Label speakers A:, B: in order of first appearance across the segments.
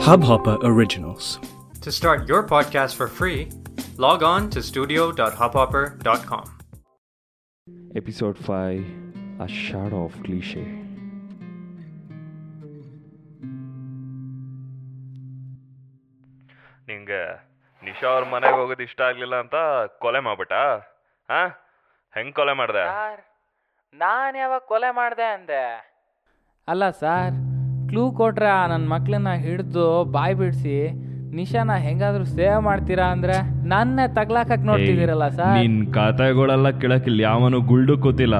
A: Hubhopper Originals.
B: To start your podcast for free, log on to studio.hubhopper.com.
C: Episode 5 A Shadow of Cliche.
D: ನಿಂಗೆ ನಿಶಾ ಅವ್ರ ಮನೆಗೆ ಹೋಗೋದು ಇಷ್ಟ ಆಗ್ಲಿಲ್ಲ ಅಂತ ಕೊಲೆ ಮಾಡ್ಬಿಟ್ಟ ಹಾ ಹೆಂಗ್ ಕೊಲೆ ಮಾಡ್ದೆ
E: ಸರ್ ನಾನು ಯಾವಾಗ ಕೊಲೆ ಮಾಡಿದೆ ಅಂದೆ ಅಲ್ಲ ಸರ್ ಕ್ಲೂ ಕೊಟ್ರೆ ನನ್ನ ಮಕ್ಕಳನ್ನ ಹಿಡಿದು ಬಾಯಿ ಬಿಡಿಸಿ ನಿಶಾನ ಹೆಂಗಾದ್ರೂ ಸೇವ್ ಮಾಡ್ತೀರಾ ಅಂದ್ರೆ ನನ್ನ ತಗ್ಲಾಕಕ್ ನೋಡ್ತಿದ್ದೀರಲ್ಲ ಸರ್.
C: ನಿನ್ ಕತೆಗಳೆಲ್ಲ ಕೇಳಕ್ಕಿಲ್ಲ ಯಾವನು ಗುಲ್ಡು ಕೂತಿಲ್ಲ.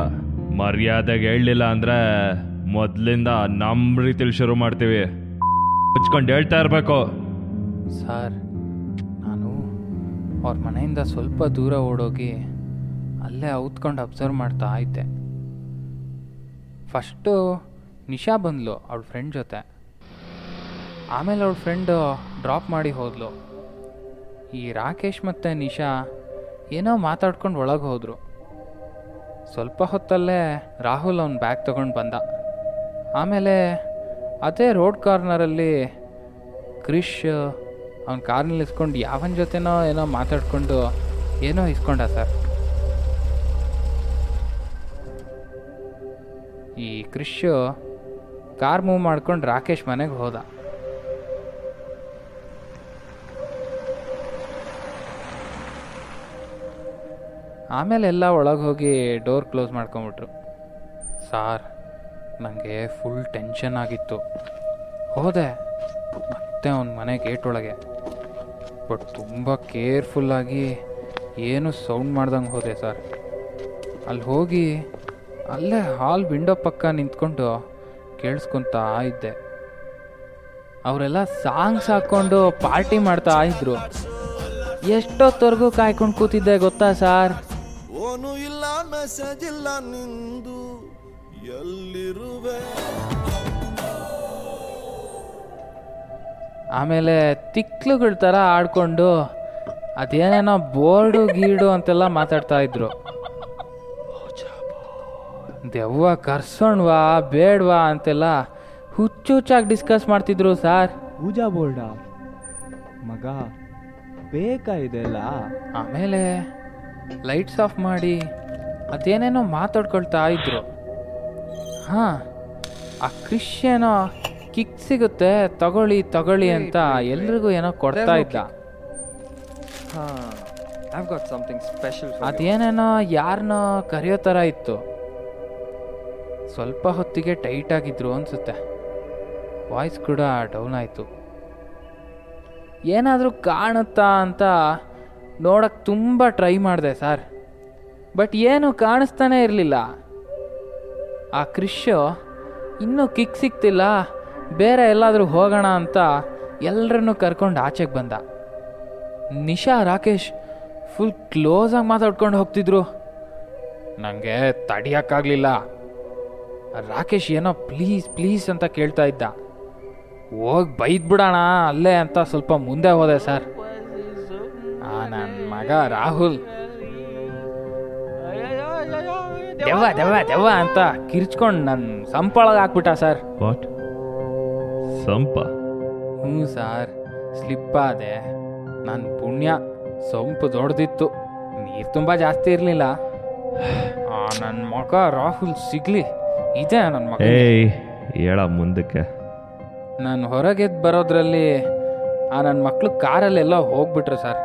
C: ಮರ್ಯಾದೆಗೆ ಹೇಳಲಿಲ್ಲ ಅಂದ್ರೆ ಮೊದ್ಲಿಂದ ನಮ್ ರೀತಿಲಿ ಶುರು ಮಾಡ್ತೀವಿ. ಹಚ್ಕೊಂಡು ಹೇಳ್ತಾ ಇರ್ಬೇಕು.
E: ಸರ್ ನಾನು ಅವ್ರ ಮನೆಯಿಂದ ಸ್ವಲ್ಪ ದೂರ ಓಡೋಗಿ ಅಲ್ಲೇ ಔತ್ಕೊಂಡು ಅಬ್ಸರ್ವ್ ಮಾಡ್ತಾ ಇದ್ದೆ. ಫಸ್ಟು ನಿಶಾ ಬಂದ್ಲು ಅವ್ಳ ಫ್ರೆಂಡ್ ಜೊತೆ. ಆಮೇಲೆ ಅವ್ಳ ಫ್ರೆಂಡು ಡ್ರಾಪ್ ಮಾಡಿ ಹೋದ್ಲು. ಈ ರಾಕೇಶ್ ಮತ್ತು ನಿಶಾ ಏನೋ ಮಾತಾಡ್ಕೊಂಡು ಒಳಗೆ ಹೋದರು. ಸ್ವಲ್ಪ ಹೊತ್ತಲ್ಲೇ ರಾಹುಲ್ ಅವ್ನ ಬ್ಯಾಗ್ ತಗೊಂಡು ಬಂದ. ಆಮೇಲೆ ಅದೇ ರೋಡ್ ಕಾರ್ನರಲ್ಲಿ ಕ್ರಿಶ್, ಅವ್ನ ಕಾರ್ನಲ್ಲಿ ಇಸ್ಕೊಂಡು ಯಾವನ ಜೊತೆನೋ ಏನೋ ಮಾತಾಡ್ಕೊಂಡು ಏನೋ ಇಸ್ಕೊಂಡ ಸರ್ ಈ ಕ್ರಿಶ್ ಕಾರ್ ಮೂವ್ ಮಾಡ್ಕೊಂಡು ರಾಕೇಶ್ ಮನೆಗೆ ಹೋದ. ಆಮೇಲೆ ಎಲ್ಲ ಒಳಗೆ ಹೋಗಿ ಡೋರ್ ಕ್ಲೋಸ್ ಮಾಡ್ಕೊಂಬಿಟ್ರು. ಸಾರ್ ನನಗೆ ಫುಲ್ ಟೆನ್ಷನ್ ಆಗಿತ್ತು. ಹೋದೆ, ಮತ್ತೆ ಅವನ ಮನೆ ಗೇಟ್ ಒಳಗೆ. ಬಟ್ ತುಂಬ ಕೇರ್ಫುಲ್ಲಾಗಿ ಏನು ಸೌಂಡ್ ಮಾಡ್ದಂಗೆ ಹೋದೆ ಸರ್. ಅಲ್ಲಿ ಹೋಗಿ, ಅಲ್ಲೇ ಹಾಲ್ ವಿಂಡೋ ಪಕ್ಕ ನಿಂತ್ಕೊಂಡು ಕೇಳಿಸ್ಕೊತಾ ಇದ್ದೆ. ಅವರೆಲ್ಲ ಸಾಂಗ್ಸ್ ಹಾಕ್ಕೊಂಡು ಪಾರ್ಟಿ ಮಾಡ್ತಾ ಇದ್ರು. ಎಷ್ಟೊತ್ತವರೆಗೂ ಕಾಯ್ಕೊಂಡು ಕೂತಿದ್ದೆ ಗೊತ್ತಾ ಸಾರ್?
F: ಓನು ಇಲ್ಲ ಮೆಸೇಜ್ ಇಲ್ಲ ನಿಂದು. ಎಲ್ಲಿರುವೆ?
E: ಆಮೇಲೆ ತಿಕ್ಲುಗಳ ಥರ ಆಡ್ಕೊಂಡು ಅದೇನೇನೋ ಬೋರ್ಡು ಗೀಡು ಅಂತೆಲ್ಲ ಮಾತಾಡ್ತಾ ಇದ್ರು. ದೆವ್ವ ಕರ್ಸೋಣ್ವಾ ಬೇಡ್ವಾ ಅಂತೆಲ್ಲ ಹುಚ್ಚು ಹುಚ್ಚಾಗಿ ಡಿಸ್ಕಸ್ ಮಾಡ್ತಿದ್ರು ಸರ್.
G: ಪೂಜಾ ಬೋರ್ಡ. ಮಗ ಬೇಕಾ ಇದೆಲ್ಲ
E: ಆಮೇಲೆ ಲೈಟ್ಸ್ ಆಫ್ ಮಾಡಿ ಅದೇನೇನೋ ಮಾತಾಡ್ಕೊಳ್ತಾ ಇದ್ರು. ಹಾಂ ಆ ಕ್ರಿಶ್ ಏನೋ ಕಿಕ್ ಸಿಗುತ್ತೆ ತಗೊಳ್ಳಿ ತಗೊಳ್ಳಿ ಅಂತ ಎಲ್ರಿಗೂ ಏನೋ ಕೊಡ್ತಾ ಇದ್ದ.
G: ಹಾ ಐವ್ ಗಾಟ್ ಸಮಥಿಂಗ್ ಸ್ಪೆಷಲ್
E: ಅದೇನೇನೋ ಯಾರನ್ನೋ ಕರೆಯೋ ಥರ ಇತ್ತು. ಸ್ವಲ್ಪ ಹೊತ್ತಿಗೆ ಟೈಟ್ ಆಗಿದ್ರು ಅನ್ಸುತ್ತೆ. ವಾಯ್ಸ್ ಕೂಡ ಡೌನ್ ಆಯಿತು. ಏನಾದರೂ ಕಾಣುತ್ತಾ ಅಂತ ನೋಡಕ್ಕೆ ತುಂಬ ಟ್ರೈ ಮಾಡಿದೆ ಸರ್. ಬಟ್ ಏನು ಕಾಣಿಸ್ತಾನೆ ಇರಲಿಲ್ಲ. ಆ ಕ್ರಿಶ್ ಇನ್ನೂ ಕಿಕ್ ಸಿಕ್ತಿಲ್ಲ. ಬೇರೆ ಎಲ್ಲಾದರೂ ಹೋಗೋಣ ಅಂತ ಎಲ್ಲರನ್ನೂ ಕರ್ಕೊಂಡು ಆಚೆಗೆ ಬಂದ. ನಿಶಾ, ರಾಕೇಶ್ ಫುಲ್ ಕ್ಲೋಸಾಗಿ ಮಾತಾಡ್ಕೊಂಡು ಹೋಗ್ತಿದ್ರು. ನನಗೆ ತಡಿಯೋಕ್ಕಾಗಲಿಲ್ಲ ರಾಕೇಶ್ ಏನೋ ಪ್ಲೀಸ್ ಪ್ಲೀಸ್ ಅಂತ ಕೇಳ್ತಾ ಇದ್ದ. ಹೋಗಿ ಬೈದ್ಬಿಡೋಣ ಅಲ್ಲೇ ಅಂತ ಸ್ವಲ್ಪ ಮುಂದೆ ಹೋದೆ ಸರ್. ಆ ನನ್ನ ಮಗ ರಾಹುಲ್. ದೆವ್ವ ದೆವ್ವ ದೆವ್ವ ಅಂತ ಕಿರ್ಚ್ಕೊಂಡು ನನ್ನ ಸಂಪೊಳಗೆ ಹಾಕ್ಬಿಟ್ಟ ಸರ್.
C: ವಾಟ್ ಸಂಪ?
E: ಹ್ಞೂ ಸರ್ ಸ್ಲಿಪ್ ಆದೆ. ನನ್ನ ಪುಣ್ಯ ಸೊಂಪು ದೊಡ್ದಿತ್ತು. ನೀರು ತುಂಬ ಜಾಸ್ತಿ ಇರಲಿಲ್ಲ. ನನ್ನ ಮಗ ರಾಹುಲ್ ಸಿಗ್ಲಿ. ಇದೆ ನನ್ನ ಮಗ
C: ಏಯ್ ಹೇಳ ಮುಂದಕ್ಕೆ.
E: ನಾನು ಹೊರಗೆದ್ದು ಬರೋದ್ರಲ್ಲಿ ಆ ನನ್ನ ಮಕ್ಕಳು ಕಾರಲ್ಲೆಲ್ಲ ಹೋಗ್ಬಿಟ್ರು ಸರ್.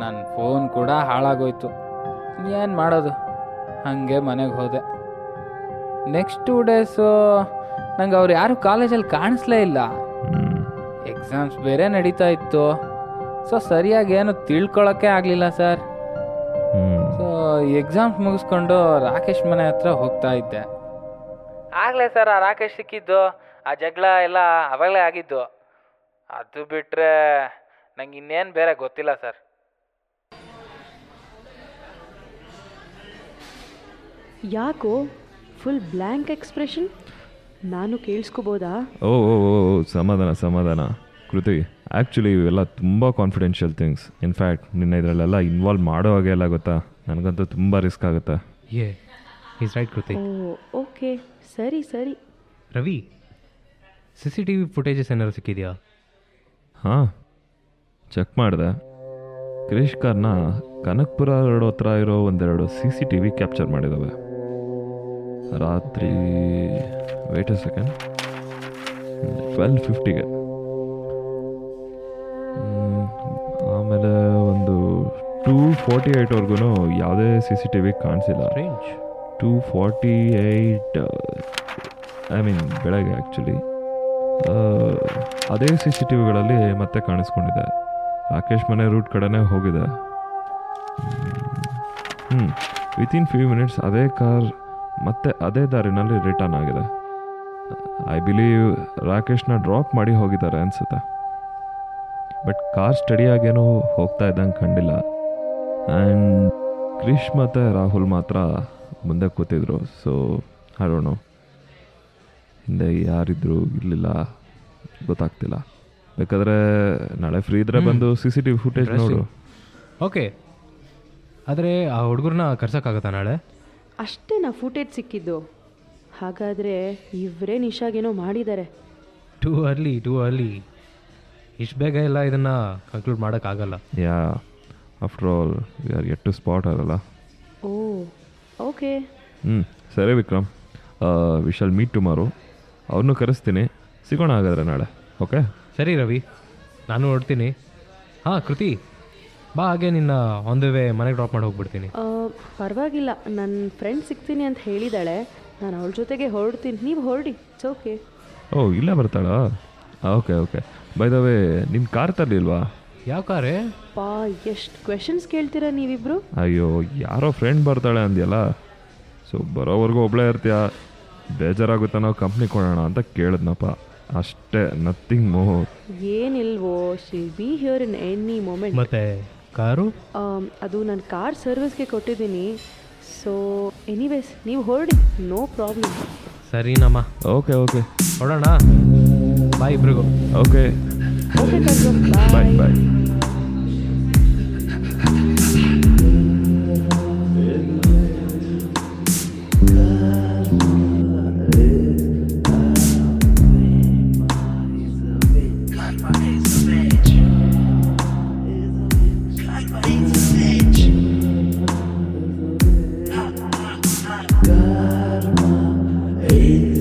E: ನನ್ನ ಫೋನ್ ಕೂಡ ಹಾಳಾಗೋಯ್ತು. ಏನು ಮಾಡೋದು? ಹಾಗೆ ಮನೆಗೆ ಹೋದೆ. ನೆಕ್ಸ್ಟ್ ಟೂ ಡೇಸು ನಂಗೆ ಅವ್ರು ಯಾರು ಕಾಲೇಜಲ್ಲಿ ಕಾಣಿಸ್ಲೇ ಇಲ್ಲ. ಎಕ್ಸಾಮ್ಸ್ ಬೇರೆ ನಡೀತಾ ಇತ್ತು. ಸೊ ಸರಿಯಾಗಿ ಏನು ತಿಳ್ಕೊಳಕ್ಕೆ ಆಗಲಿಲ್ಲ ಸರ್. ಸೊ ಎಕ್ಸಾಮ್ಸ್ ಮುಗಿಸ್ಕೊಂಡು ರಾಕೇಶ್ ಮನೆ ಹತ್ರ ಹೋಗ್ತಾ ಇದ್ದೆ. ಆಗಲೇ ಸರ್ ಆ ರಾಕೇಶ್ ಸಿಕ್ಕಿದ್ದು ಆ ಜಗಳ ಎಲ್ಲ ಅವಾಗಲೇ ಆಗಿದ್ದು. ಅದು ಬಿಟ್ಟರೆ ನಂಗೆ ಇನ್ನೇನು ಬೇರೆ ಗೊತ್ತಿಲ್ಲ ಸರ್.
H: ಯಾಕೋ ಫುಲ್ ಬ್ಲ್ಯಾಂಕ್ ಎಕ್ಸ್ಪ್ರೆಷನ್ ನಾನು ಕೇಳಿಸ್ಕೋಬೋದಾ?
C: ಓ ಓ ಓ ಓ, ಸಮಾಧಾನ ಸಮಾಧಾನ. ಕೃತಿ ಆ್ಯಕ್ಚುಲಿ ಇವೆಲ್ಲ ತುಂಬ ಕಾನ್ಫಿಡೆನ್ಷಿಯಲ್ ಥಿಂಗ್ಸ್ ಇನ್ಫ್ಯಾಕ್ಟ್ ನಿನ್ನ ಇದರಲ್ಲೆಲ್ಲ ಇನ್ವಾಲ್ವ್ ಮಾಡೋ ಹಾಗೆ ಎಲ್ಲ ಗೊತ್ತಾ? ನನಗಂತೂ ತುಂಬ ರಿಸ್ಕ್ ಆಗುತ್ತೆ?
I: ಯೇ ಈಸ್ ರೈಟ್ ಕೃತಿ
H: ಓ ಓಕೆ ಸರಿ ಸರಿ.
I: Ravi C C T V footages ಏನಾದ್ರು ಸಿಕ್ಕಿದೆಯಾ?
C: ಹಾಂ ಚೆಕ್ ಮಾಡಿದೆ. ಕ್ರಿಶ್ ಕಾರ್ನ ಕನಕ್ಪುರ ರೋಡ್ ಹತ್ರ ಇರೋ ಒಂದೆರಡು C C T V capture ಮಾಡಿದ್ದಾವೆ ರಾತ್ರಿ ವೇಟ್ ಅ ಸೆಕೆಂಡ್ ಟ್ವೆಲ್ ಫಿಫ್ಟಿಗೆ ಆಮೇಲೆ ಒಂದು ಟೂ ಫೋರ್ಟಿ ಏಯ್ಟ್ವರೆಗೂ ಯಾವುದೇ C C T V ಕಾಣಿಸಿಲ್ಲ.
I: Range
C: two forty eight I mean ಬೆಳಗ್ಗೆ ಆ್ಯಕ್ಚುಲಿ ಅದೇ ಸಿ ಸಿ ಟಿ ವಿಗಳಲ್ಲಿ ಮತ್ತೆ ಕಾಣಿಸ್ಕೊಂಡಿದೆ. ರಾಕೇಶ್ ಮನೆ ರೂಟ್ ಕಡೆನೇ ಹೋಗಿದೆ. ಹ್ಞೂ ವಿತಿನ್ ಫ್ಯೂ ಮಿನಿಟ್ಸ್ ಅದೇ ಕಾರ್ ಮತ್ತೆ ಅದೇ ದಾರಿನಲ್ಲಿ ರಿಟರ್ನ್ ಆಗಿದೆ. ಐ ಬಿಲೀವ್ ರಾಕೇಶ್ನ ಡ್ರಾಪ್ ಮಾಡಿ ಹೋಗಿದ್ದಾರೆ ಅನಿಸುತ್ತೆ. ಬಟ್ ಕಾರ್ ಸ್ಟಡಿಯಾಗೇನೂ ಹೋಗ್ತಾ ಇದ್ದಂಗೆ ಕಂಡಿಲ್ಲ. ಆ್ಯಂಡ್ ಕ್ರಿಶ್ ಮತ್ತು ರಾಹುಲ್ ಮಾತ್ರ ಮುಂದೆ ಕೂತಿದ್ರು ಸೊ ಹಾಡೋಣ ಹಿಂದೆ ಯಾರಿದ್ರು ಇರಲಿಲ್ಲ ಗೊತ್ತಾಗ್ತಿಲ್ಲ. ಬೇಕಾದ್ರೆ ನಾಳೆ ಫ್ರೀ ಇದ್ರೆ ಬಂದು C C T V footage ನೋಡು.
I: ಓಕೆ ಆದರೆ ಆ ಹುಡುಗರನ್ನ ಕರ್ಸೋಕ್ಕಾಗತ್ತಾ ನಾಳೆ?
H: ಅಷ್ಟೇ ನಾ ಫುಟೇಜ್ ಸಿಕ್ಕಿದ್ದು. ಹಾಗಾದರೆ ಇವರೇ ನಿಶಾಗೇನೋ ಮಾಡಿದ್ದಾರೆ
I: ಟೂ ಅರ್ಲಿ ಟೂ ಅರ್ಲಿ ಇಷ್ಟು ಬೇಗ ಎಲ್ಲ ಇದನ್ನು ಕನ್ಕ್ಲೂಡ್ ಮಾಡೋಕ್ಕಾಗಲ್ಲ.
C: Yeah after all we are get to spot ಅರಲ್ಲ
H: okay.
C: ಹ್ಞೂ ಸರಿ Vikram. We shall meet tomorrow ಅವ್ರನ್ನೂ ಕರೆಸ್ತೀನಿ. ಸಿಗೋಣ ಹಾಗಾದ್ರೆ ನಾಳೆ ಓಕೆ?
I: ಸರಿ ರವಿ ನಾನು ನೋಡ್ತೀನಿ ಹಾಂ ಕೃತಿ ಬಾ ಹಾಗೆ ನಿನ್ನ ಆನ್ ದ ವೇ ಮನೆಗೆ ಡ್ರಾಪ್ ಮಾಡಿ ಹೋಗ್ಬಿಡ್ತೀನಿ.
H: ಆ, ಪರವಾಗಿಲ್ಲ. ನನ್ನ ಫ್ರೆಂಡ್ ಸಿಗ್ತೀನಿ ಅಂತ ಹೇಳಿದಾಳೆ. ನಾನು ಅವಳ ಜೊತೆಗೆ ಹೊರಡ್ತೀನಿ. ನೀವು ಹೊರಡಿ ಇಟ್ಸ್ ಓಕೆ
C: ಓ ಇಲ್ಲ ಬರ್ತಾಳಾ? Okay okay. By the way ನಿಮ್ಮ ಕಾರ್ ತರಲಿಲ್ವಾ?
I: ಯಾವ ಕಾರೇ
H: ಪಾ ಎಷ್ಟು ಕ್ವೆಶನ್ಸ್ ಕೇಳ್ತೀರಾ ನೀವಿಬ್ರು?
C: ಅಯ್ಯೋ ಯಾರೋ ಫ್ರೆಂಡ್ ಬರ್ತಾಳೆ ಅಂದ್ಯಲ್ಲ? ಸೊ ಬರೋವರೆಗೂ ಒಬ್ಬಳೇ ಇರ್ತೀಯ? ಬೇಜಾರಾಗುತ್ತೆ ನಾವು ಕಂಪ್ನಿ ಕೊಡೋಣ ಅಂತ ಕೇಳಿದ್ನಪ್ಪ. ಅಷ್ಟೇ nothing more
H: ಏನಿಲ್ವೋ she'll be here in any moment
I: ಮತ್ತೆ ಕಾರು?
H: ಅದು ನಾನು ಕಾರ್ ಸರ್ವಿಸ್ಗೆ ಕೊಟ್ಟಿದ್ದೀನಿ. ಸೊ ಎನಿವೇಸ್ ನೀವು ಹೊರಡಿ. ನೋ ಪ್ರಾಬ್ಲಮ್
I: ಸರಿನಮ್ಮ
C: ಓಕೆ ಓಕೆ
I: ಹೊಡೋಣ. ಬಾಯ್ ಇಬ್ರಿಗೂ.
C: Okay
H: okay
C: bye bye
F: Hey